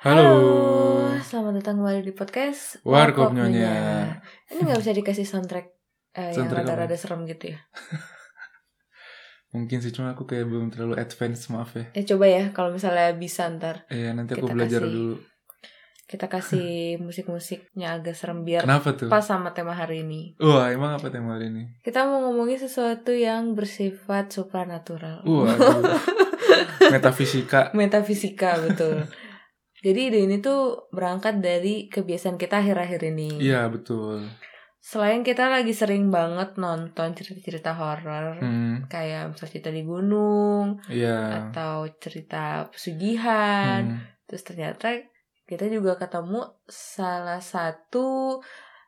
Halo. selamat datang kembali di podcast Warkop Nyonya. Ini nggak bisa dikasih soundtrack eh, yang Soundtrack apa? rada-rada serem gitu ya? Mungkin sih cuma aku kayak belum terlalu advance maaf ya. Ya coba ya, kalau misalnya bisa ntar Iya nanti aku Kita belajar kasih. dulu. kita kasih musik-musiknya agak serem biar Kenapa tuh? pas sama tema hari ini. Wah emang apa tema hari ini? Kita mau ngomongin sesuatu yang bersifat supranatural. Wah metafisika. Metafisika betul. Jadi ide ini tuh berangkat dari kebiasaan kita akhir-akhir ini. Iya betul. Selain kita lagi sering banget nonton cerita-cerita horor, Hmm, kayak misalnya cerita di gunung Iya. atau cerita pesugihan. Hmm. Terus ternyata kita juga ketemu salah satu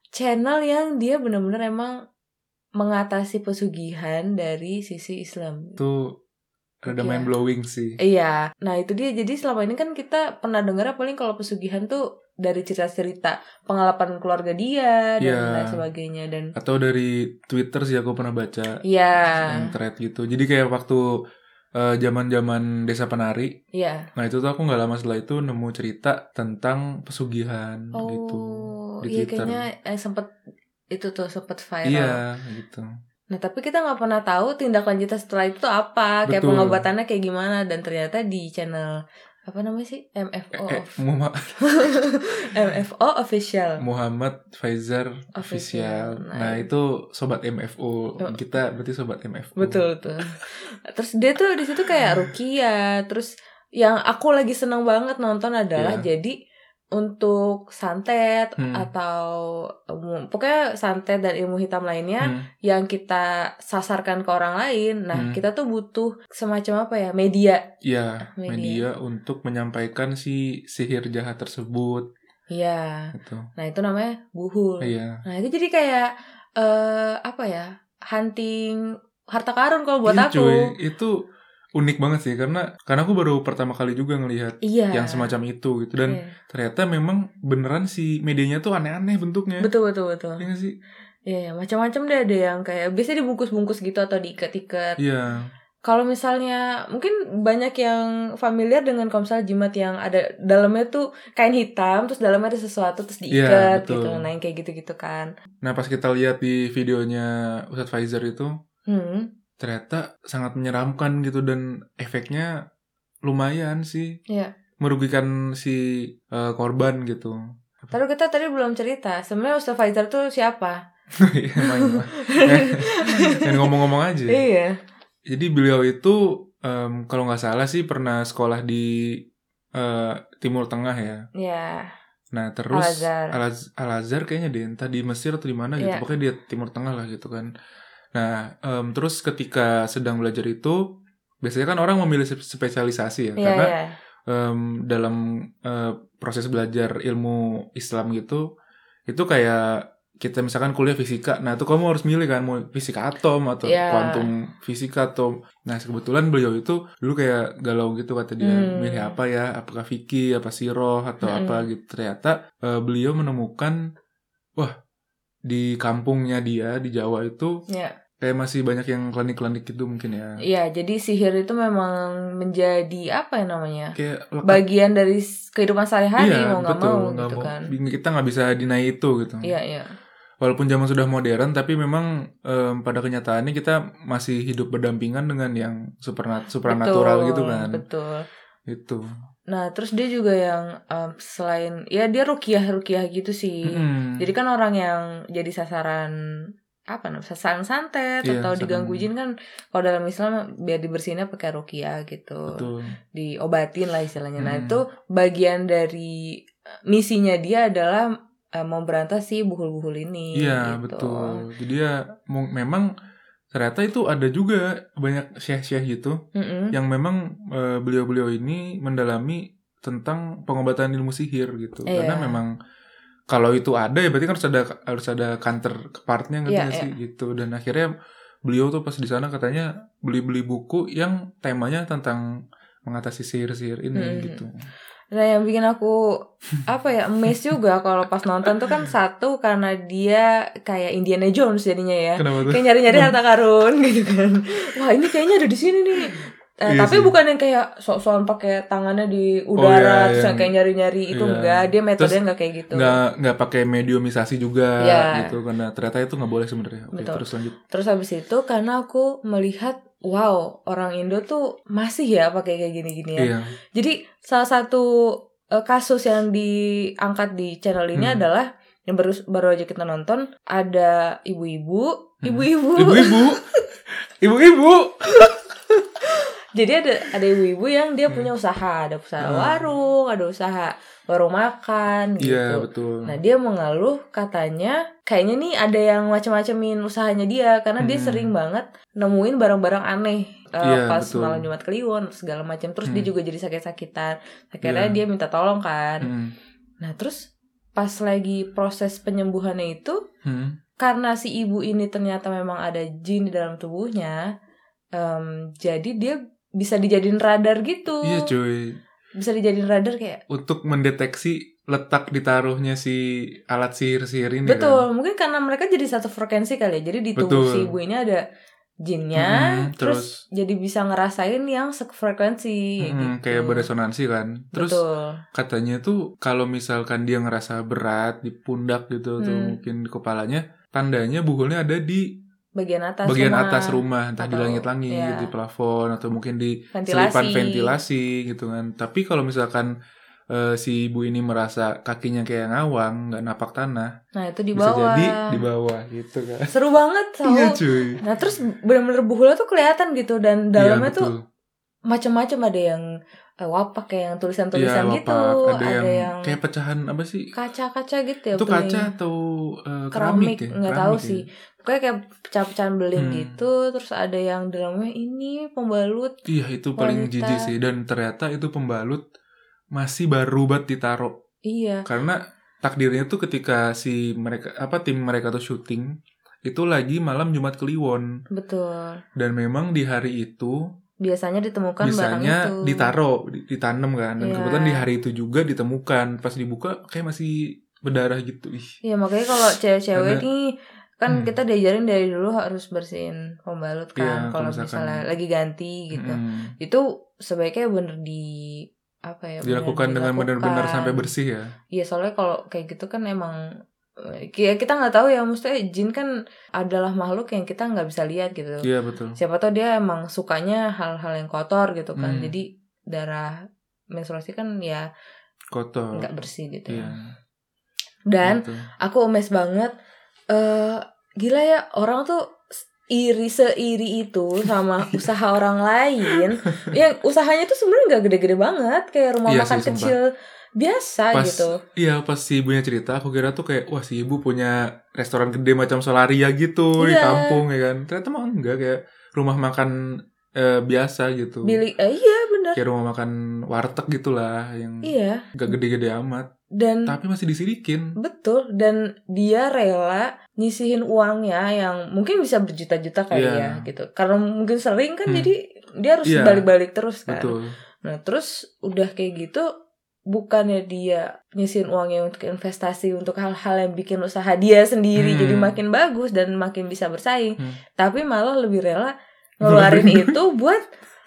channel yang dia benar-benar emang mengatasi pesugihan dari sisi Islam. Itu rada Iya. mind blowing sih. Iya, nah itu dia. Jadi selama ini kan kita pernah dengar paling kalau pesugihan tuh dari cerita-cerita pengalaman keluarga dia dan Iya. lain sebagainya dan Atau dari Twitter sih aku pernah baca iya, yang thread gitu. Jadi kayak waktu eh, zaman-zaman desa penari. iya. Nah itu tuh aku nggak lama setelah itu nemu cerita tentang pesugihan gitu. Oh, di iya Twitter. kayaknya eh, sempet itu tuh sempet viral. Iya gitu. Nah tapi kita nggak pernah tahu tindak lanjutnya setelah itu apa, kayak Betul. pengobatannya kayak gimana dan ternyata di channel apa namanya sih MFO Eh, eh, Muhammad, MFO official. Muhammad Faizar Official. official. Nah, Nah, itu sobat MFO. Oh. Kita berarti sobat MFO. Betul tuh. Terus dia tuh di situ kayak Rukia. Terus yang aku lagi seneng banget nonton adalah Iya. jadi untuk santet Hmm. atau um, pokoknya santet dan ilmu hitam lainnya Hmm, yang kita sasarkan ke orang lain. Nah, Hmm. kita tuh butuh semacam apa ya? Media. Iya, Media. media untuk menyampaikan si sihir jahat tersebut Iya. gitu. Nah, itu namanya buhul. Iya. Nah, itu jadi kayak eh apa ya? Hunting harta karun kalau buat Iya, aku. cuy, itu unik banget sih karena karena aku baru pertama kali juga ngelihat Iya. yang semacam itu gitu dan Iya. ternyata memang beneran si medianya tuh aneh-aneh bentuknya. Betul betul betul. Iya sih? Iya, ya, macam-macam deh ada yang kayak biasanya dibungkus-bungkus gitu atau diikat-ikat. Iya. Kalau misalnya mungkin banyak yang familiar dengan misalnya jimat yang ada dalamnya tuh kain hitam terus dalamnya ada sesuatu terus Iya, diikat betul. gitu. Nah, yang kayak gitu-gitu kan. Nah, pas kita lihat di videonya Ustadz Faizar itu Hmm. Ternyata sangat menyeramkan gitu dan efeknya lumayan sih Iya. merugikan si eh, korban gitu. Tapi kita tadi belum cerita. Sebenarnya Ustaz Faizar tuh siapa? Lah. Dan ngomong-ngomong aja. Iya. Jadi beliau itu em, kalau nggak salah sih pernah sekolah di eh, Timur Tengah ya. Iya. Nah terus Al-Azhar. Al-Az- Al-Azhar kayaknya deh entah di Mesir atau di mana gitu. Iya. Pokoknya dia Timur Tengah lah gitu kan. Nah em, terus ketika sedang belajar itu biasanya kan orang memilih spe- spesialisasi ya Iya, karena iya. em, dalam eh, proses belajar ilmu Islam gitu itu kayak kita misalkan kuliah fisika, nah itu kamu harus milih kan mau fisika atom atau Iya. kuantum fisika atau nah kebetulan beliau itu dulu kayak galau gitu kata dia Hmm. milih apa ya apakah fikih apa siroh atau Hmm. apa gitu ternyata eh, beliau menemukan wah di kampungnya dia di Jawa itu Iya. Kayak masih banyak yang klinik-klinik gitu mungkin ya Iya, jadi sihir itu memang menjadi apa ya namanya? kayak lekat Bagian dari kehidupan sehari-hari Iya, mau nggak betul. mau Nggak gitu mau- kan. Kita nggak bisa deny itu gitu. Iya, iya. Walaupun zaman sudah modern, tapi memang em, pada kenyataannya kita masih hidup berdampingan dengan yang supernat supranatural Betul, gitu kan. Betul. Itu. Nah, terus dia juga yang em, selain ya dia rukiah rukiah gitu sih. Mm-mm. Jadi kan orang yang jadi sasaran apa namanya sasaran santet Iya, atau diganggu jin kan kalau dalam Islam biar dibersihinnya pakai rukiah gitu Betul. diobatin lah istilahnya nah Hmm. itu bagian dari eh, misinya dia adalah eh, mau berantas si buhul-buhul ini Iya, gitu. betul. Jadi ya memang ternyata itu ada juga banyak syekh-syekh gitu Mm-mm. yang memang eh, beliau-beliau ini mendalami tentang pengobatan ilmu sihir gitu. Iya. Karena memang kalau itu ada ya berarti kan harus ada harus ada counterpartnya ngerti Iya, nggak sih gitu. Dan akhirnya beliau tuh pas di sana katanya beli-beli buku yang temanya tentang mengatasi sihir-sihir ini Hmm. gitu. Nah yang bikin aku apa ya amazed juga kalau pas nonton tuh kan satu karena dia kayak Indiana Jones jadinya ya. Kenapa tuh? Kayak nyari-nyari harta karun gitu kan. Wah ini kayaknya ada di sini nih. Eh, Iya tapi sih. bukan yang kayak sok-sokan pakai tangannya di Oh, udara iya, terus yang yang- kayak nyari-nyari itu iya. enggak dia metodenya enggak kayak gitu nggak nggak pakai mediumisasi juga Iya. gitu karena ternyata itu nggak boleh sebenarnya oke Betul. terus lanjut terus habis itu karena aku melihat wow orang Indo tuh masih ya pakai kayak gini-gini ya iya jadi salah satu eh, kasus yang diangkat di channel ini Hmm. adalah yang baru baru aja kita nonton ada ibu-ibu Hmm. ibu-ibu ibu-ibu ibu-ibu jadi ada ada ibu-ibu yang dia Hmm. punya usaha ada usaha Hmm. warung ada usaha warung makan gitu iya betul Nah dia mengeluh katanya kayaknya nih ada yang macam-macamin usahanya dia karena dia Hmm. sering banget nemuin barang-barang aneh uh, Iya, pas betul. malam Jumat Kliwon segala macam. Terus dia Hmm. juga jadi sakit-sakitan. Akhirnya Iya. dia minta tolong kan. Hmm. Nah terus pas lagi proses penyembuhannya itu Hmm. karena si ibu ini ternyata memang ada jin di dalam tubuhnya, em, jadi dia bisa dijadiin radar gitu. iya cuy Bisa dijadiin radar kayak untuk mendeteksi letak ditaruhnya si alat sihir-sihir ini Betul, mungkin karena mereka jadi satu frekuensi kali ya. Jadi di tubuh Betul. si ibu ini ada jinnya, Mm-mm, terus, jadi bisa ngerasain yang sefrekuensi kan Hmm, gitu. kayak beresonansi kan terus Betul. katanya tuh kalau misalkan dia ngerasa berat di pundak gitu atau Hmm. mungkin di kepalanya tandanya buhulnya ada di Bagian atas bagian rumah. atas rumah entah di Atau- langit-langit iya. di plafon atau mungkin di Ventilasi. selipan ventilasi gitu kan tapi kalau misalkan eh, si ibu ini merasa kakinya kayak ngawang nggak napak tanah Nah, itu di bisa bawah. jadi di bawah gitu kan Seru banget tau. iya cuy Nah, terus bener-bener buhulnya tuh kelihatan gitu dan dalamnya iya, tuh macam-macam ada yang wapak kayak yang tulisan-tulisan gitu, wapak. ada, ada, yang, yang kayak pecahan apa sih kaca-kaca gitu ya. itu beling. kaca atau eh, keramik, keramik, ya nggak tahu ya? sih. Pokoknya kayak pecah-pecahan beling Hmm. gitu, terus ada yang dalamnya ini pembalut iya itu paling Wanita. jijik sih dan ternyata itu pembalut masih baru banget ditaro Iya, karena takdirnya tuh ketika si mereka apa tim mereka tuh syuting itu lagi malam Jumat Kliwon betul. dan memang di hari itu Biasanya ditemukan barang biasanya itu. ditaro di- ditanam kan dan Iya. kebetulan di hari itu juga ditemukan pas dibuka kayak masih berdarah gitu ih Iya, makanya kalau cewek-cewek nih kan Hmm. kita diajarin dari dulu harus bersihin pembalut Iya, kan kalau kalau misalnya lagi ganti gitu. Mm-mm. Itu sebaiknya bener di apa ya? bener dilakukan dengan benar-benar sampai bersih ya Iya, soalnya kalau kayak gitu kan emang ya kita nggak tahu ya maksudnya jin kan adalah makhluk yang kita nggak bisa lihat gitu. iya betul siapa tahu dia emang sukanya hal-hal yang kotor gitu kan Hmm. jadi darah menstruasi kan ya kotor nggak bersih gitu ya dan gitu. aku emes banget eh gila ya orang tuh iri seiri itu sama usaha orang lain yang usahanya tuh sebenarnya nggak gede-gede banget kayak rumah Iya makan sih, sumpah. kecil biasa Pas- gitu Iya pas si ibunya cerita aku kira tuh kayak wah si ibu punya restoran gede macam Solaria gitu di Iya. kampung ya kan ternyata mah enggak kayak rumah makan eh, biasa gitu Billy eh, iya bener kayak rumah makan warteg gitulah yang iya gak gede-gede amat dan tapi masih disirikin Betul, dan dia rela nyisihin uangnya yang mungkin bisa berjuta-juta kali Iya. ya gitu. Karena mungkin sering kan Hmm. jadi dia harus Iya. balik-balik terus kan. betul Nah, terus udah kayak gitu bukannya dia nyisihin uangnya untuk investasi untuk hal-hal yang bikin usaha dia sendiri Hmm. jadi makin bagus dan makin bisa bersaing, Hmm. tapi malah lebih rela ngeluarin itu buat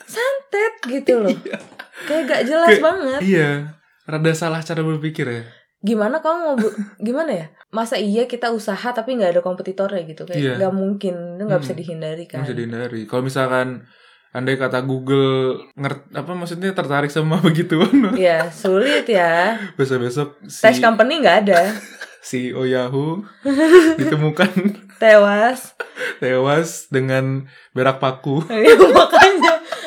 santet gitu loh. Kayak gak jelas Kayak- banget. iya rada salah cara berpikir ya. Gimana kamu mau gimana ya? Masa iya kita usaha tapi nggak ada kompetitornya gitu? Kayak Iya. nggak mungkin itu nggak bisa Hmm. dihindari kan bisa dihindari. Kalau misalkan andai kata Google ngert apa maksudnya tertarik sama begituan ya sulit ya. Besok besok si tes company nggak ada. CEO Yahoo ditemukan. Tewas. Tewas dengan berak paku. Ya, makanya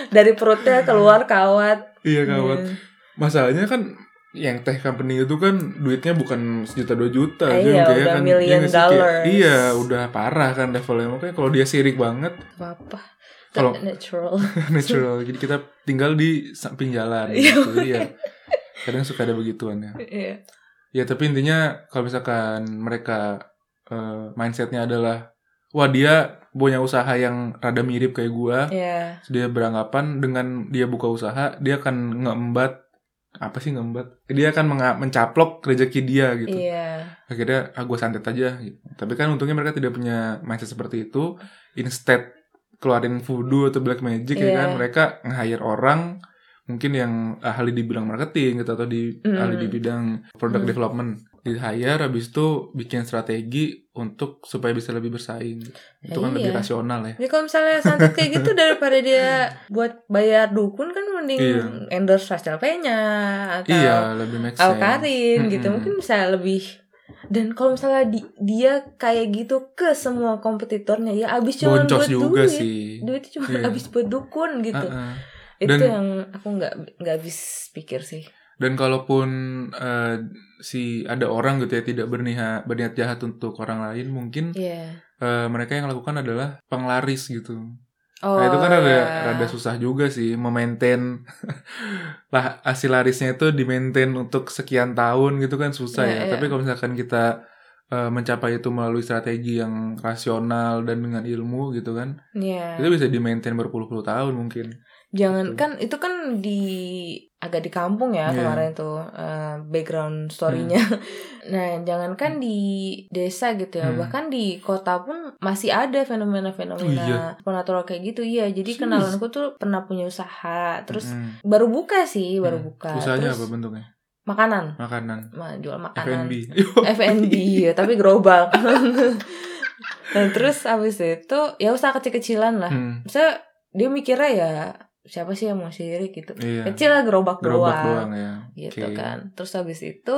dari perutnya keluar kawat Iya kawat. Hmm. Masalahnya kan yang teh company itu kan duitnya bukan sejuta dua juta, Eh, Jun. iya, Kayak udah kan, million sih? Kayak- iya, udah parah kan levelnya. Makanya kalau dia sirik banget, apa Kalau- natural natural. Jadi kita tinggal di samping jalan. Iya. gitu. Iya. Kadang suka ada begituan ya. Iya. Ya tapi intinya kalau misalkan mereka eh, mindsetnya adalah wah dia punya usaha yang rada mirip kayak gua, Iya. Terus dia beranggapan dengan dia buka usaha dia akan ngeembat apa sih ngeembat dia akan mencaplok rezeki dia gitu Iya. akhirnya ah gue santet aja gitu. tapi kan untungnya mereka tidak punya mindset seperti itu instead keluarin voodoo atau black magic ya Iya. kan mereka nge-hire orang mungkin yang ahli di bidang marketing gitu atau di Mm. ahli di bidang product Mm. development di hire habis itu bikin strategi untuk supaya bisa lebih bersaing itu Ya kan lebih iya. rasional ya Ya kalau misalnya santet kayak gitu daripada dia buat bayar dukun kan mending Iya. endorse Rachel Penya atau iya lebih make Al sense Karim gitu Mm-mm. mungkin bisa lebih dan kalau misalnya di- dia kayak gitu ke semua kompetitornya ya abis cuma buat juga duit sih duit cuma Iya. abis buat dukun gitu Uh-uh. itu Dan- yang aku nggak nggak habis pikir sih Dan kalaupun eh, si ada orang gitu ya tidak berniat berniat jahat untuk orang lain, mungkin Iya eh, mereka yang lakukan adalah penglaris gitu. oh nah itu kan rada ya. rada susah juga sih memaintain lah hasil larisnya itu di maintain untuk sekian tahun gitu kan susah Iya, ya. iya. Tapi kalau misalkan kita eh, mencapai itu melalui strategi yang rasional dan dengan ilmu gitu kan, Iya. itu bisa di maintain berpuluh-puluh tahun mungkin. Jangan Gitu. kan itu kan di agak di kampung ya Iya. kemarin tuh eh, background story-nya. nah, jangankan di desa gitu ya, Hmm. bahkan di kota pun masih ada fenomena-fenomena Oh, iya. supernatural kayak gitu. Iya, jadi Serius? kenalanku tuh pernah punya usaha, terus Mm. baru buka sih, baru Hmm. buka. Usahanya terus apa bentuknya? makanan, Makanan. Ma- jual makanan. F&B. F&B ya, tapi gerobak. nah, terus abis itu ya usaha kecil-kecilan lah. Hmm, Maksudnya dia mikirnya ya siapa sih yang mau sirik gitu. iya. Kecil lah gerobak, Gerobak doang, doang ya. gitu Oke. kan. Terus habis itu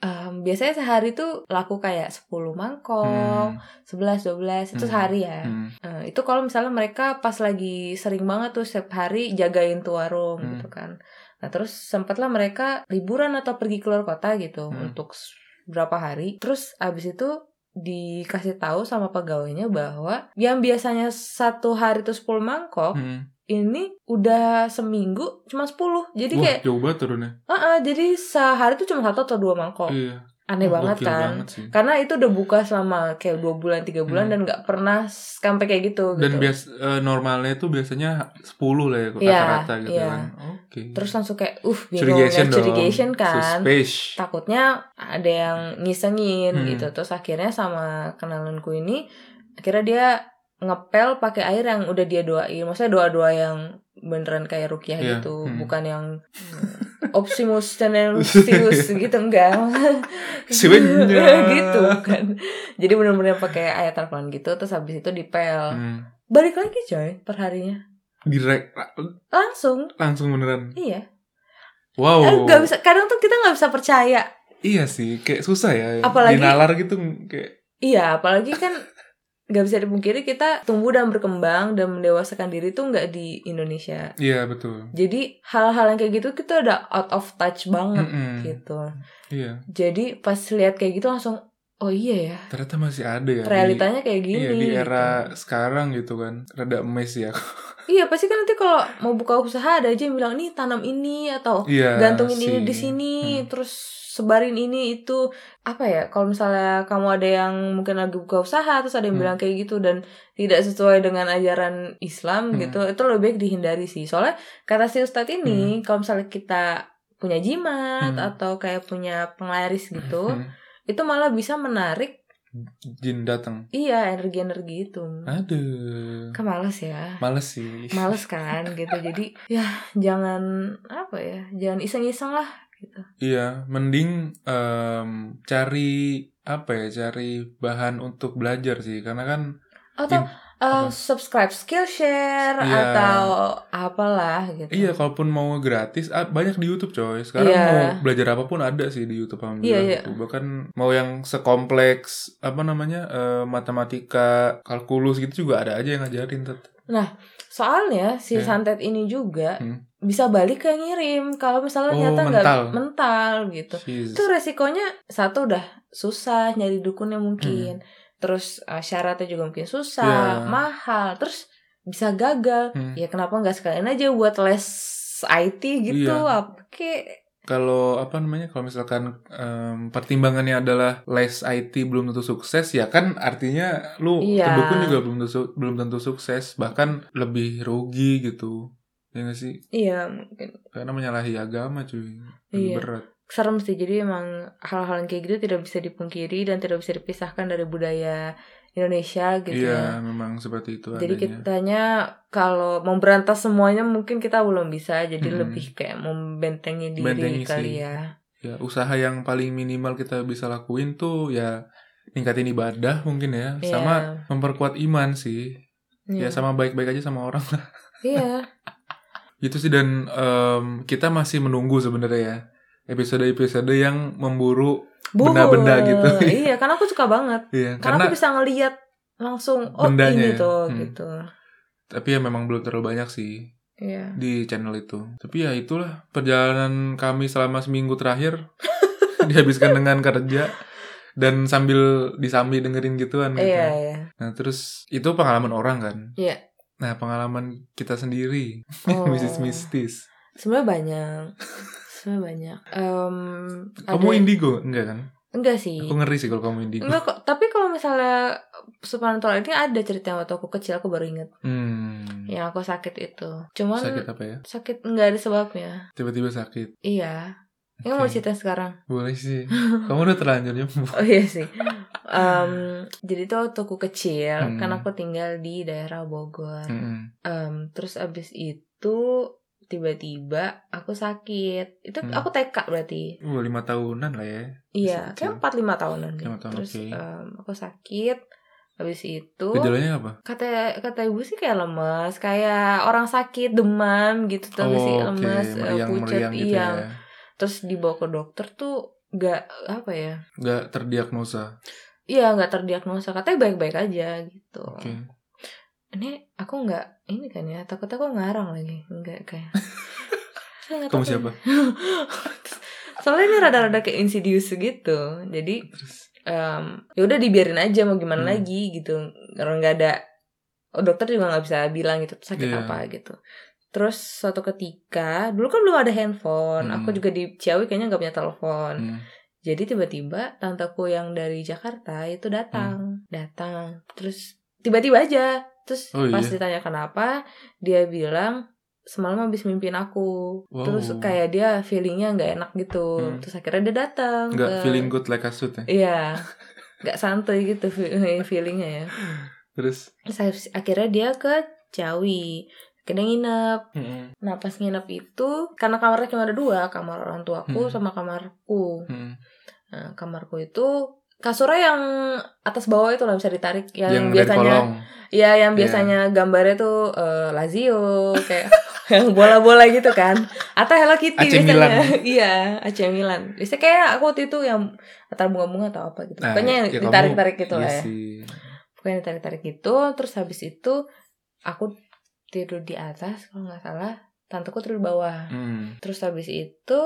em, biasanya sehari tuh laku kayak 10 mangkok, Hmm, 11 12 itu Hmm. sehari ya. hmm. Eh, itu kalau misalnya mereka pas lagi sering banget tuh setiap hari jagain tuh warung Hmm. gitu kan. Nah, terus sempatlah mereka liburan atau pergi keluar kota gitu Hmm. untuk berapa hari. Terus abis itu dikasih tahu sama pegawainya bahwa yang biasanya satu hari tuh 10 mangkok Hmm. Ini udah seminggu cuma 10 jadi Wah, kayak jauh banget turunnya. "Ah, ah, jadi sehari tuh cuma satu atau dua mangkok Iya. aneh Wah, banget kan banget sih. karena itu udah buka selama kayak dua bulan tiga bulan Hmm. dan nggak pernah sampai kayak gitu Dan gitu. bias eh, normalnya itu biasanya 10 lah ya Iya, rata-rata gitu iya. kan. Oke. terus langsung kayak uh curigation dong. curigation kan Suspicious. takutnya ada yang ngisengin Hmm. gitu terus akhirnya sama kenalanku ini akhirnya dia ngepel pakai air yang udah dia doain maksudnya doa-doa yang beneran kayak rukiah Iya, gitu hmm. bukan yang optimus tenusius gitu enggak gitu kan jadi bener-bener pakai ayat Al-Quran gitu terus habis itu dipel Hmm. balik lagi coy perharinya Direct langsung langsung beneran. iya Wow. Eh, nggak bisa kadang tuh kita nggak bisa percaya Iya sih, kayak susah ya. Apalagi- Dinalar gitu kayak Iya, apalagi kan nggak bisa dipungkiri kita tumbuh dan berkembang dan mendewasakan diri tuh nggak di Indonesia. iya betul. Jadi hal-hal yang kayak gitu kita udah out of touch banget Mm-mm. gitu. Iya, Jadi pas lihat kayak gitu langsung oh iya ya ternyata masih ada ya. di- realitanya kayak gini. Iya di gitu. era sekarang gitu kan, rada emes ya. Iya pasti kan nanti kalau mau buka usaha ada aja yang bilang nih tanam ini atau Iya. gantungin ini di sini Hmm. terus sebarin ini itu apa ya kalau misalnya kamu ada yang mungkin lagi buka usaha terus ada yang Hmm. bilang kayak gitu dan tidak sesuai dengan ajaran Islam Hmm. gitu itu lebih baik dihindari sih soalnya kata si Ustadz ini kalau misalnya kita punya jimat Hmm. atau kayak punya penglaris gitu Hmm. itu malah bisa menarik Jin datang. iya energi-energi itu Aduh. kan males ya Males sih. males kan gitu jadi ya jangan apa ya jangan iseng-iseng lah gitu Iya, mending em, cari apa ya, cari bahan untuk belajar sih, karena kan atau uh, subscribe Skillshare Iya. atau apalah gitu iya kalaupun mau gratis banyak di YouTube coy. Sekarang Iya. mau belajar apa pun ada sih di YouTube alhamdulillah. Iya, iya. gitu. Bahkan mau yang sekompleks apa namanya eh, matematika, kalkulus gitu juga ada aja yang ngajarin tet. Soalnya si Iya. santet ini juga Hmm. bisa balik ke ngirim kalau misalnya Oh, ternyata nggak mental. mental gitu Jesus. itu resikonya satu udah susah nyari dukunnya mungkin terus uh, syaratnya juga mungkin susah Hmm. Iya. mahal terus bisa gagal Hmm. ya kenapa nggak sekalian aja buat les IT gitu Iya. apa kek Kalau apa namanya kalau misalkan em, pertimbangannya adalah les IT belum tentu sukses ya kan artinya lu Iya. kedukun juga belum tentu belum tentu sukses bahkan lebih rugi gitu. Ya nggak sih? Iya mungkin. Karena menyalahi agama cuy. Lebih Iya. berat. Serem sih jadi emang hal-hal yang kayak gitu tidak bisa dipungkiri dan tidak bisa dipisahkan dari budaya Indonesia gitu Iya, ya. memang seperti itu Jadi adanya. kitanya kalau memberantas semuanya mungkin kita belum bisa, jadi Mm-mm. lebih kayak membentengi diri Bentengi kali sih. ya. Ya, usaha yang paling minimal kita bisa lakuin tuh ya ningkatin ibadah mungkin ya, Iya. sama memperkuat iman sih. Ya Iya. sama baik-baik aja sama orang lah. Iya. Gitu sih dan em, kita masih menunggu sebenarnya ya episode-episode yang memburu Benda-benda gitu. iya, karena aku suka banget. ya Karena karena aku bisa ngeliat langsung oh Bendanya ini ya. tuh Hmm. gitu. tapi ya memang belum terlalu banyak sih Iya. di channel itu. Tapi ya itulah perjalanan kami selama seminggu terakhir dihabiskan dengan kerja dan sambil disambi dengerin gituan gitu. Iya, iya. Nah, terus itu pengalaman orang kan? Iya. Nah, pengalaman kita sendiri, Oh. mistis mistis. Sebenarnya banyak. Sebenarnya banyak. Em, Kamu ada- indigo enggak kan? Enggak sih. Aku ngeri sih kalau kamu indigo. Enggak kok. Tapi kalau misalnya supernatural ini ada cerita yang waktu aku kecil aku baru inget. Hmm. Yang aku sakit itu. Cuman Sakit sakit, apa ya? nggak ada sebabnya. Tiba-tiba sakit. Iya. Ini mau cerita sekarang. Boleh sih. Kamu udah terlanjur ya? Oh iya sih. Em, jadi tuh waktu aku kecil, Hmm. kan aku tinggal di daerah Bogor. Mm-mm. Em, terus abis itu tiba-tiba aku sakit. Itu Hmm. aku TK berarti. Uh, lima tahunan lah ya. Iya, kayak empat lima tahunan. Lima tahun, Terus oke. em, aku sakit. Habis itu Gejalanya apa? kata kata ibu sih kayak lemes, kayak orang sakit demam gitu tuh sih Oh, oke. lemes, eh, Meriang pucat gitu iya. ya. Terus dibawa ke dokter tuh nggak apa ya? Nggak terdiagnosa. Iya nggak terdiagnosa, katanya baik-baik aja gitu. Oke. Ini aku nggak ini kan ya, takut aku ngarang lagi, nggak kayak. Kamu siapa? Soalnya ini rada-rada kayak insidious gitu, jadi em, ya udah dibiarin aja mau gimana Hmm. lagi gitu karena nggak ada oh, dokter juga nggak bisa bilang gitu sakit Iya. apa gitu terus suatu ketika dulu kan belum ada handphone Hmm. aku juga di Ciawi kayaknya nggak punya telepon Hmm. jadi tiba-tiba tanteku yang dari Jakarta itu Hmm. datang datang terus tiba-tiba aja terus Oh, pas iya? ditanya kenapa dia bilang semalam habis mimpin aku Wow. terus kayak dia feelingnya nggak enak gitu Hmm. terus akhirnya dia datang Nggak ke- feeling good like a suit ya. Iya, nggak santai gitu fe- feelingnya ya. Terus. Terus habis- akhirnya dia ke Ciawi, akhirnya nginep. Mm-mm. Nah pas nginep itu, karena kamarnya cuma ada dua, kamar orang tuaku Hmm. sama kamarku. Mm. Nah kamarku itu kasurnya yang atas bawah itu lah bisa ditarik, yang, Yang biasanya, ya yang Iya. biasanya gambarnya tuh eh, Lazio, kayak yang bola-bola gitu kan, atau Hello Kitty AC biasanya, Milan. iya AC Milan. Biasanya kayak aku waktu itu yang latar bunga-bunga atau apa gitu, Nah, pokoknya yang ya ditarik-tarik gitu iya lah ya. sih. pokoknya ditarik-tarik gitu terus habis itu aku tidur di atas kalau nggak salah tanteku tidur di bawah Hmm. terus habis itu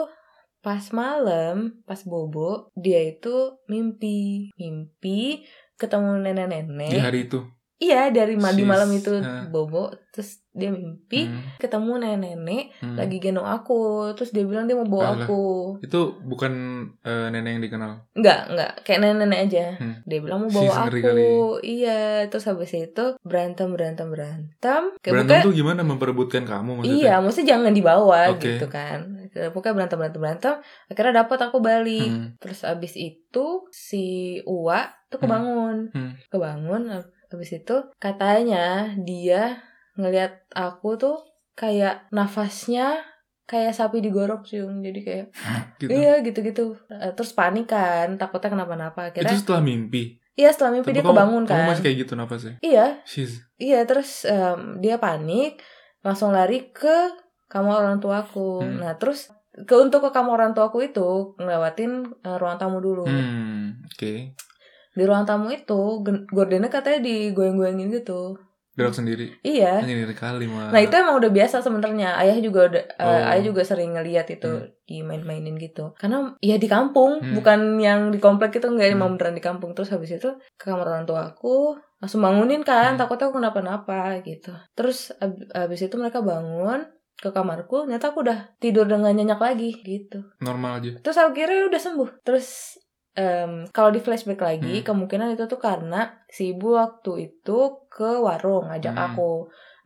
pas malam pas bobo dia itu mimpi mimpi ketemu Di nenek-nenek hari itu. Iya dari ma- di Sis. malam itu bobo terus dia mimpi Hmm. ketemu nenek-nenek Hmm. lagi gendong aku terus dia bilang dia mau bawa Alah. aku Itu bukan eh, nenek yang dikenal. Enggak, enggak. Kayak nenek-nenek aja. Hmm. Dia bilang mau bawa aku. kali. Iya, terus habis itu berantem, berantem, berantem. Kayak Berantem pokoknya- tuh gimana memperebutkan kamu maksudnya? Iya, maksudnya jangan dibawa Oke. gitu kan. Pokoknya berantem, berantem, berantem. Akhirnya dapat aku balik. Hmm. Terus abis itu si Uwa tuh kebangun. Hmm. Kebangun. Abis itu katanya dia ngelihat aku tuh kayak nafasnya kayak sapi digorok cium. Jadi kayak Gitu. iya gitu-gitu. Eh, Terus panik kan, takutnya kenapa-napa. Itu Akhirnya setelah mimpi. iya setelah mimpi Tapi dia kamu- kebangun Kamu kan. masih kayak gitu napasnya. Iya, She's. Iya terus em, dia panik langsung lari ke kamar orang tuaku. Hmm. Nah terus ke untuk ke kamar orang tuaku itu ngelewatin eh, ruang tamu dulu. Hmm. Oke. Di ruang tamu itu gordennya katanya digoyang-goyangin gitu. Gerak sendiri. Iya. Ngeri kali mah. Nah itu emang udah biasa sebenarnya. Ayah juga udah eh, Oh. ayah juga sering ngeliat itu Hmm. dimain-mainin gitu. Karena ya di kampung, Hmm. bukan yang di komplek itu enggak Hmm. emang beneran di kampung. Terus habis itu ke kamar orang tuaku langsung bangunin kan, Hmm. takutnya aku kenapa-napa gitu. Terus ab- abis itu mereka bangun ke kamarku, ternyata aku udah tidur dengan nyenyak lagi gitu. Normal aja. Terus aku kira udah sembuh. Terus em, kalau di flashback lagi, Hmm. kemungkinan itu tuh karena si ibu waktu itu ke warung ngajak Hmm. aku.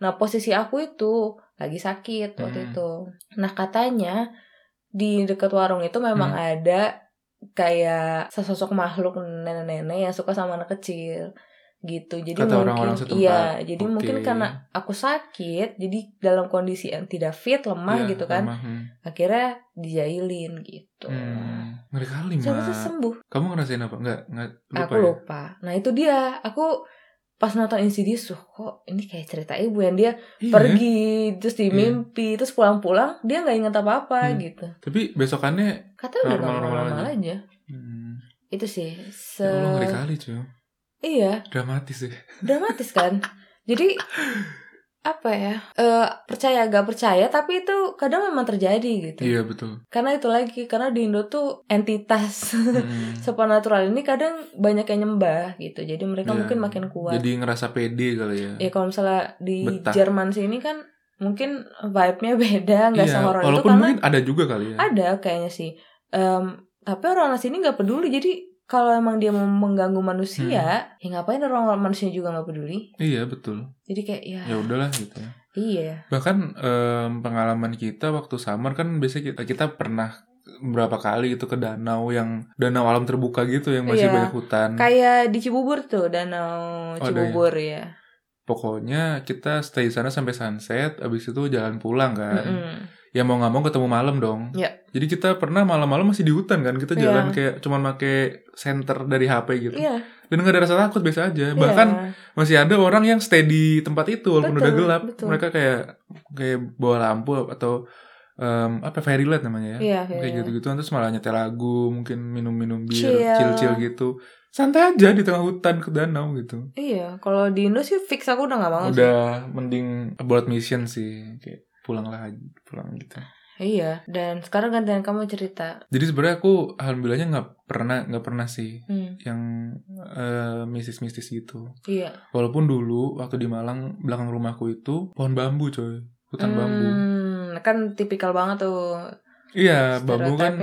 Nah posisi aku itu lagi sakit waktu Hmm. itu. Nah katanya di dekat warung itu memang Hmm. ada kayak sesosok makhluk nenek-nenek yang suka sama anak kecil. Gitu jadi Kata mungkin orang-orang setempat. iya jadi Oke. mungkin karena aku sakit jadi dalam kondisi yang tidak fit lemah Iya, gitu kan lemah, hmm. akhirnya dijailin gitu Hmm, ngeri kali Seharusnya mah. sembuh Kamu ngerasain apa? Enggak, enggak lupa aku ya? lupa nah itu dia aku pas nonton Insidious tuh kok ini kayak cerita ibu yang dia Iya. pergi terus di Iya. mimpi terus pulang-pulang dia nggak ingat apa-apa Hmm. gitu Tapi besokannya katanya udah Normal-normal normal aja. aja hmm, itu sih se ya Allah ngeri kali cuy. Iya Dramatis sih. dramatis kan jadi apa ya eh percaya gak percaya tapi itu kadang memang terjadi gitu Iya betul. karena itu lagi karena di Indo tuh entitas Hmm. supernatural ini kadang banyak yang nyembah gitu jadi mereka Iya. mungkin makin kuat Jadi ngerasa pede kali ya. ya kalau misalnya di Betah. Jerman sini kan mungkin vibe-nya beda nggak Iya, sehoror itu walaupun karena mungkin ada juga kali ya. ada kayaknya sih Em, tapi orang sini nggak peduli jadi kalau emang dia mau mengganggu manusia Hmm. ya ngapain orang manusia juga nggak peduli Iya betul. jadi kayak ya, Ya udahlah gitu ya. iya Bahkan em, pengalaman kita waktu summer kan biasanya kita, kita pernah berapa kali gitu ke danau yang danau alam terbuka gitu yang masih Iya. banyak hutan. kayak di Cibubur tuh danau Oh, ya? Cibubur ya Pokoknya kita stay sana sampai sunset, abis itu jalan pulang kan. Mm-mm. Ya mau nggak mau ketemu malam dong. Iya. Jadi kita pernah malam-malam masih di hutan kan. Kita jalan kayak cuman make center dari HP gitu. iya Dan nggak ada rasa takut biasa aja. iya. Bahkan masih ada orang yang stay di tempat itu walaupun Betul, udah gelap. betul. Mereka kayak kayak bawa lampu atau em, apa fairy light namanya ya. Iya, kayak fairy light. gitu-gitu terus malah nyetel lagu, mungkin minum-minum bir, Chill. chill-chill gitu. Santai aja di tengah hutan ke danau gitu. iya kalau di Indo sih fix aku udah banget sih. Udah mending abort mission sih, kayak pulang lah pulang gitu. iya dan sekarang gantian kamu cerita Jadi sebenarnya aku alhamdulillahnya nggak pernah nggak pernah sih hmm, yang eh, mistis-mistis gitu. iya Walaupun dulu waktu di Malang belakang rumahku itu pohon bambu coy, hutan bambu. Hmm, kan tipikal banget tuh Iya, bambu kan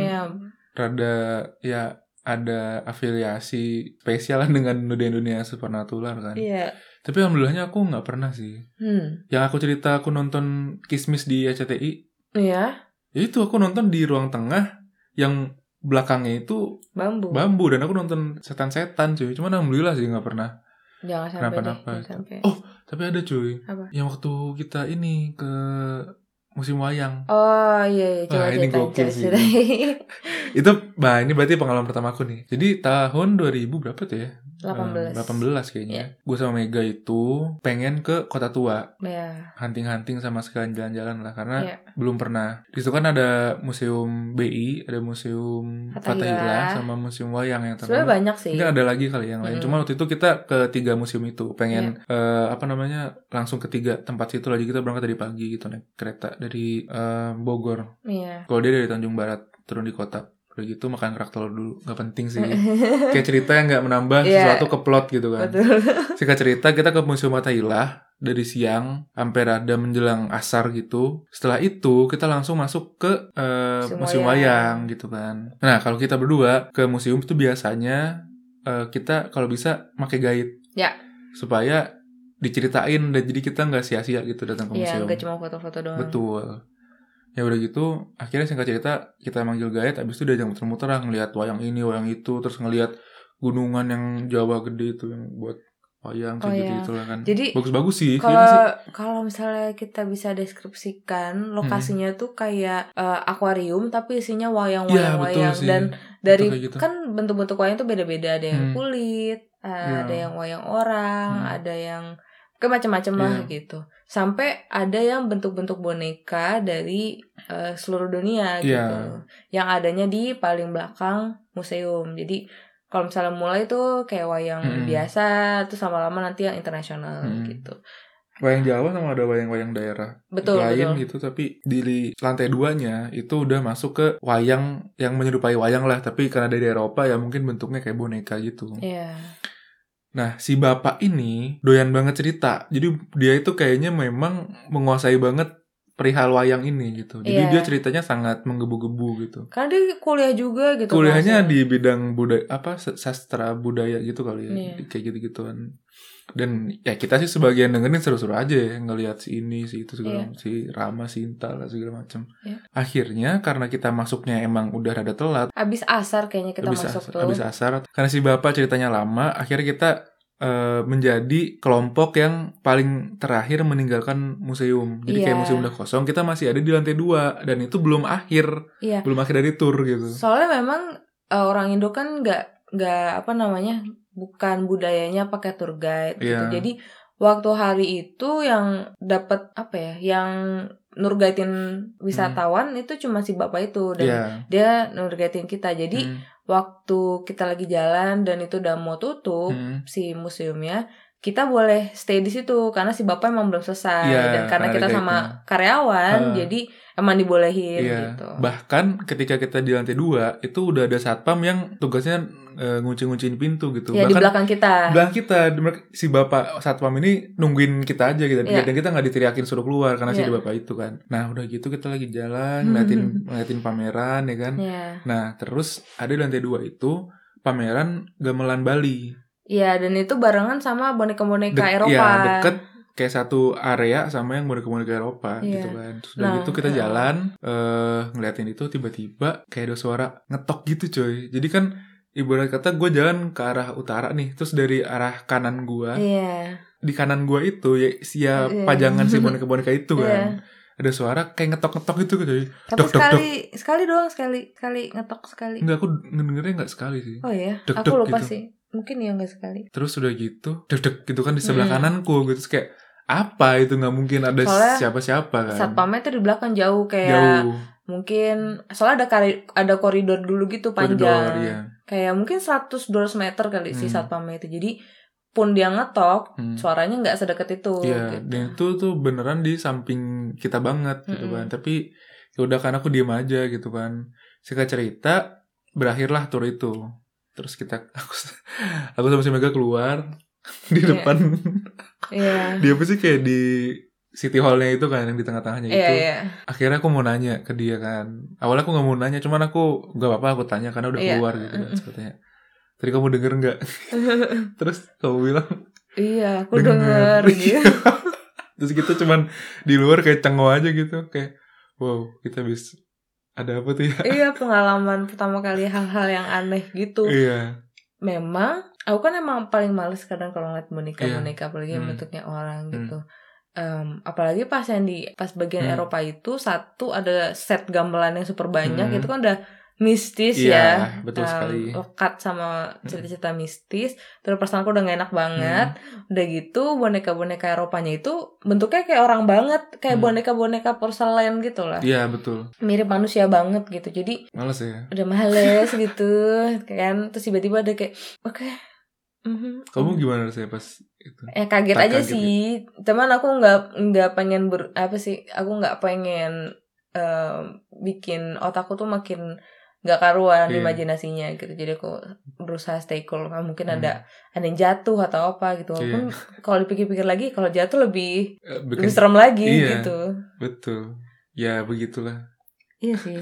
rada ya ada afiliasi spesial dengan dunia-dunia supernatural kan. iya Tapi alhamdulillahnya aku nggak pernah sih. hmm Yang aku cerita aku nonton Kismis di RCTI, iya ya itu aku nonton di ruang tengah yang belakangnya itu bambu bambu dan aku nonton setan-setan cuy. Cuman alhamdulillah sih nggak pernah. jangan sampai Kenapa-napa sampai. Oh, Tapi ada cuy. Apa? Yang waktu kita ini ke musim wayang. Oh iya, iya. coba Wah, ini gokil sih. Itu bah ini berarti pengalaman pertama aku nih. Jadi tahun 2000 berapa tuh ya? 18. Eh, 18 kayaknya. Gue sama Mega itu pengen ke Kota Tua, Ya, hunting-hunting sama sekalian jalan-jalan lah karena Iya. belum pernah. Di situ kan ada museum BI, ada museum. Fathahillah sama museum wayang yang sebenarnya terkenal. banyak sih. Mungkin ada lagi kali yang lain. Mm. Cuma waktu itu kita ke tiga museum itu, pengen Iya. eh, apa namanya langsung ke tiga tempat situ lagi kita berangkat dari pagi gitu naik kereta dari eh, Bogor. Iya. Kalau dia dari Tanjung Barat turun di kota. Udah gitu makan kerak telur dulu, nggak penting sih. Kayak cerita yang nggak menambah Iya. sesuatu ke plot gitu kan. Betul. Singkat cerita kita ke Museum Fathahillah dari siang sampai rada menjelang asar gitu. Setelah itu kita langsung masuk ke eh, Museum museum wayang. wayang gitu kan. Nah kalau kita berdua ke museum itu biasanya eh, kita kalau bisa pakai guide. Ya. Supaya diceritain dan jadi kita nggak sia-sia gitu datang ke Iya, museum. nggak cuma foto-foto doang. Betul. Ya udah gitu, akhirnya singkat cerita kita manggil guide, abis itu diajak muter-muter lah ngeliat wayang ini, wayang itu, terus ngeliat gunungan yang Jawa gede itu yang buat wayang kayak Oh, gitu iya. gitu lah kan. Jadi Bagus-bagus sih. kalau iya sih? kalau misalnya kita bisa deskripsikan lokasinya tuh kayak eh, akuarium tapi isinya Iya wayang-wayang wayang sih. dan dari gitu. kan bentuk-bentuk wayang tuh beda-beda ada yang Hmm. kulit eh, Iya. ada yang wayang orang Hmm. ada yang kayak macam-macam lah Iya. gitu sampai ada yang bentuk-bentuk boneka dari eh, seluruh dunia gitu yang adanya di paling belakang museum jadi kalau misalnya mulai tuh kayak wayang Hmm. biasa terus lama-lama nanti yang internasional Hmm. gitu Wayang Jawa sama ada wayang-wayang daerah betul lain betul gitu, tapi di lantai duanya itu udah masuk ke wayang yang menyerupai wayang lah, tapi karena dari Eropa ya mungkin bentuknya kayak boneka gitu. Iya. Nah, si bapak ini doyan banget cerita. Jadi dia itu kayaknya memang menguasai banget perihal wayang ini gitu. Jadi Iya. dia ceritanya sangat menggebu-gebu gitu. Karena dia kuliah juga gitu. Kuliahnya langsung. di bidang budaya apa sa- sastra budaya gitu kali ya. Iya. Kayak gitu-gituan. Dan ya kita sih sebagian dengerin seru-seru aja ya ngelihat si ini si itu segala si Rama si Inta lah segala macam. Iya. Akhirnya karena kita masuknya emang udah rada telat Abis asar kayaknya kita habis masuk asar, tuh. habis asar karena si bapak ceritanya lama akhirnya kita eh, menjadi kelompok yang paling terakhir meninggalkan museum. Jadi kayak Iya. museum udah kosong, kita masih ada di lantai dua dan itu belum akhir, Iya. belum akhir dari tour gitu. Soalnya memang eh, orang Indo kan nggak nggak apa namanya bukan budayanya pakai tour guide gitu. Iya. Jadi waktu hari itu yang dapat apa ya, yang nurgaitin wisatawan itu cuma si bapak itu dan Iya. dia nurgaitin kita. Jadi Hmm, waktu kita lagi jalan dan itu udah mau tutup hmm. si museumnya, kita boleh stay di situ karena si bapak emang belum selesai Iya, dan karena karena kita sama guide-nya. karyawan, Ah. jadi emang dibolehin Iya. gitu. Bahkan ketika kita di lantai dua itu udah ada satpam yang tugasnya eh, ngunci-ngunciin pintu gitu. Di Bahkan belakang kita. belakang kita si bapak satpam ini nungguin kita aja gitu Iya. dan kita nggak diteriakin suruh keluar karena si Iya. bapak itu kan nah udah gitu kita lagi jalan ngeliatin ngeliatin pameran ya kan Iya. nah terus ada di lantai dua itu pameran gamelan Bali Iya, dan itu barengan sama boneka-boneka Eropa. ya deket kayak satu area sama yang boneka-boneka Eropa Iya. gitu kan terus udah Nah, gitu kita heeh. jalan eh ngeliatin itu tiba-tiba kayak ada suara ngetok gitu coy jadi kan ibarat kata gue jalan ke arah utara nih terus dari arah kanan gue Iya. di kanan gua itu ya sia Iya. pajangan si boneka-boneka itu kan. Iya. Ada suara kayak ngetok-ngetok itu gitu. Tapi Dok, dok, sekali sekali doang sekali sekali ngetok sekali. Enggak aku ngedengernya enggak sekali sih. Oh iya, Dek, aku lupa gitu. sih. Mungkin ya enggak sekali. Terus udah gitu, deg-deg gitu kan di sebelah Mm. kananku gitu Terus kayak apa itu nggak mungkin ada siapa-siapa kan. Satpamnya tuh di belakang jauh kayak Jauh mungkin soalnya ada kari, ada koridor dulu gitu koridor panjang. ya. Kayak mungkin 100 200 meter kali si Hmm. satpamnya itu. Jadi pun dia ngetok, Hmm. suaranya nggak sedekat itu Iya, gitu. dan itu tuh beneran di samping kita banget gitu Mm-mm. kan. Tapi ya udah kan aku diem aja gitu kan. Singkat cerita berakhirlah tour itu. Terus kita aku aku sama si Mega keluar di Iya. depan Iya. dia apa sih kayak di city hallnya itu kan yang di tengah-tengahnya Iya, itu. iya. Akhirnya aku mau nanya ke dia kan. Awalnya aku nggak mau nanya, cuman aku gak apa-apa aku tanya karena udah Iya. keluar gitu kan. Katanya, tadi kamu denger nggak? Terus kamu bilang iya, aku Denger. denger gitu. Terus kita cuman di luar kayak cengok aja gitu Kayak wow kita bisa Ada apa tuh ya iya, pengalaman pertama kali hal-hal yang aneh gitu. Iya memang aku kan emang paling males kadang kalau ngeliat boneka Iya. boneka apalagi Hmm. bentuknya orang Hmm. gitu Em, apalagi pas yang di pas bagian Hmm. Eropa itu satu ada set gamelan yang super banyak Hmm. itu kan udah mistis Iya, ya. betul Em, sekali. lekat sama cerita-cerita mistis. Terus perasaan aku udah gak enak banget. Hmm. udah gitu boneka-boneka Eropanya itu bentuknya kayak orang banget. Kayak Hmm. boneka-boneka porselen gitu lah. Iya betul. Mirip manusia banget gitu. Jadi Males ya. udah males gitu kan. Terus tiba-tiba ada kayak oke mhm, Kamu mhm. gimana sih pas itu? Eh kaget Tak aja kaget sih. Cuman aku nggak nggak pengen ber apa sih aku nggak pengen em, bikin otakku tuh makin nggak karuan Iya. imajinasinya gitu. Jadi aku berusaha stay cool. Ah, mungkin Hmm. ada ada yang jatuh atau apa gitu. Walaupun kalau dipikir-pikir lagi kalau jatuh lebih Eh, lebih serem lagi Iya. gitu. Betul. Ya begitulah. Iya sih.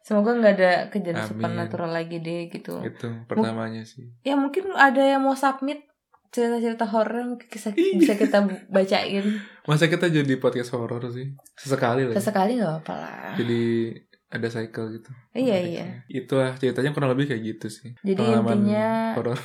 Semoga nggak ada kejadian Amin. supernatural lagi deh gitu. Itu pertamanya sih. Ya mungkin ada yang mau submit cerita-cerita horor bisa, Ih. bisa kita bacain. Masa kita jadi podcast horor sih? Sesekali lah sesekali nggak apa-apa lah. Jadi ada cycle gitu iya iya Itulah ceritanya kurang lebih kayak gitu sih Jadi Pengalaman intinya- horor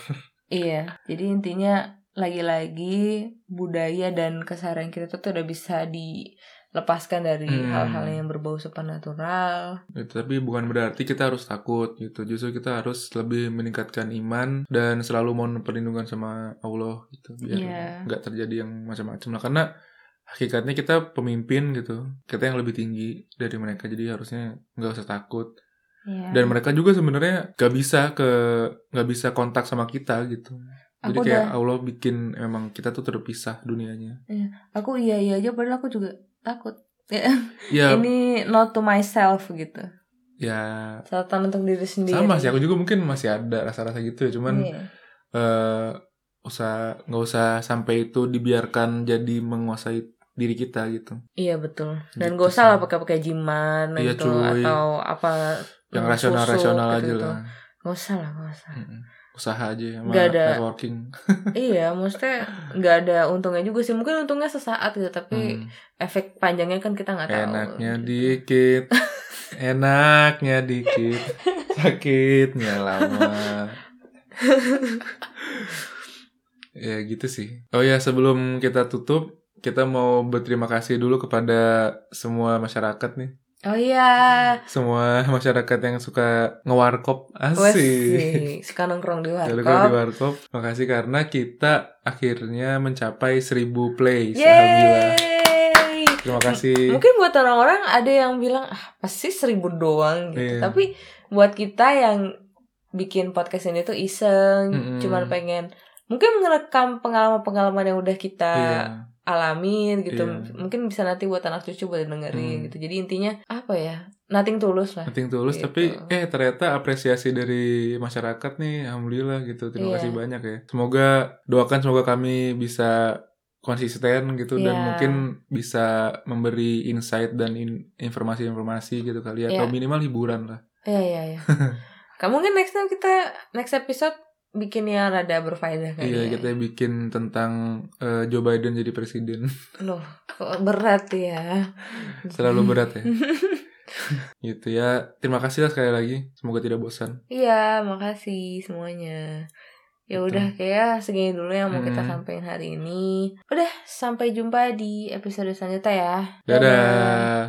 iya jadi intinya lagi-lagi budaya dan keseharian kita tuh udah bisa dilepaskan dari Hmm. hal-hal yang berbau supernatural Gitu, tapi bukan berarti kita harus takut gitu. Justru kita harus lebih meningkatkan iman dan selalu mohon perlindungan sama Allah gitu biar Iya. nggak terjadi yang macam-macam lah. Karena hakikatnya kita pemimpin gitu. Kita yang lebih tinggi dari mereka jadi harusnya nggak usah takut. Iya. Dan mereka juga sebenarnya nggak bisa ke nggak bisa kontak sama kita gitu. Jadi Aku kayak Allah bikin emang kita tuh terpisah dunianya. aku iya iya aja padahal aku juga takut ya, ini not to myself gitu ya catatan untuk diri sendiri sama sih. Aku juga mungkin masih ada rasa-rasa gitu ya. Cuman Iya. eh usah nggak usah sampai itu dibiarkan jadi menguasai diri kita gitu Iya betul. Dan Gitu gak usah lah pakai-pakai jiman Iya, gitu cuy. atau apa yang susuk rasional rasional aja gitu-gitu. lah Gak usah lah, gak usah. Mm-mm. usaha aja sama Nggak ada. networking iya, maksudnya nggak ada untungnya juga sih. Mungkin untungnya sesaat gitu, tapi Hmm. efek panjangnya kan kita nggak tahu. enaknya gitu. dikit enaknya dikit sakitnya lama Ya gitu sih. Oh ya sebelum kita tutup, kita mau berterima kasih dulu kepada semua masyarakat nih. Oh iya. Semua masyarakat yang suka ngewarkop asik. suka nongkrong di Lalu kalau di warkop. warkop, makasih karena kita akhirnya mencapai 1000 plays. Alhamdulillah. Yeay. Terima kasih. Mungkin buat orang-orang ada yang bilang ah pasti seribu doang gitu. Iya. Tapi buat kita yang bikin podcast ini tuh iseng, Mm-mm. cuman pengen mungkin merekam pengalaman-pengalaman yang udah kita Iya. Alamin gitu. Iya. Mungkin bisa nanti buat anak cucu buat dengerin Hmm. gitu. Jadi intinya apa ya? Nothing tulus lah. Nothing tulus Gitu. tapi eh ternyata apresiasi dari masyarakat nih alhamdulillah gitu terima Iya. kasih banyak ya semoga doakan semoga kami bisa konsisten gitu dan Iya. mungkin bisa memberi insight dan in- informasi-informasi gitu kali ya Iya. atau minimal hiburan lah Iya iya iya. Kamu mungkin next time kita next episode bikin yang rada berfaedah kali iya ya. kita bikin tentang eh, Joe Biden jadi presiden Loh, kok berat ya. terlalu berat ya gitu ya terima kasih lah sekali lagi semoga tidak bosan Iya, makasih semuanya. Ya Gitu. udah kayak segini dulu yang mau kita Hmm. sampaikan hari ini. Udah, sampai jumpa di episode selanjutnya ya. dadah.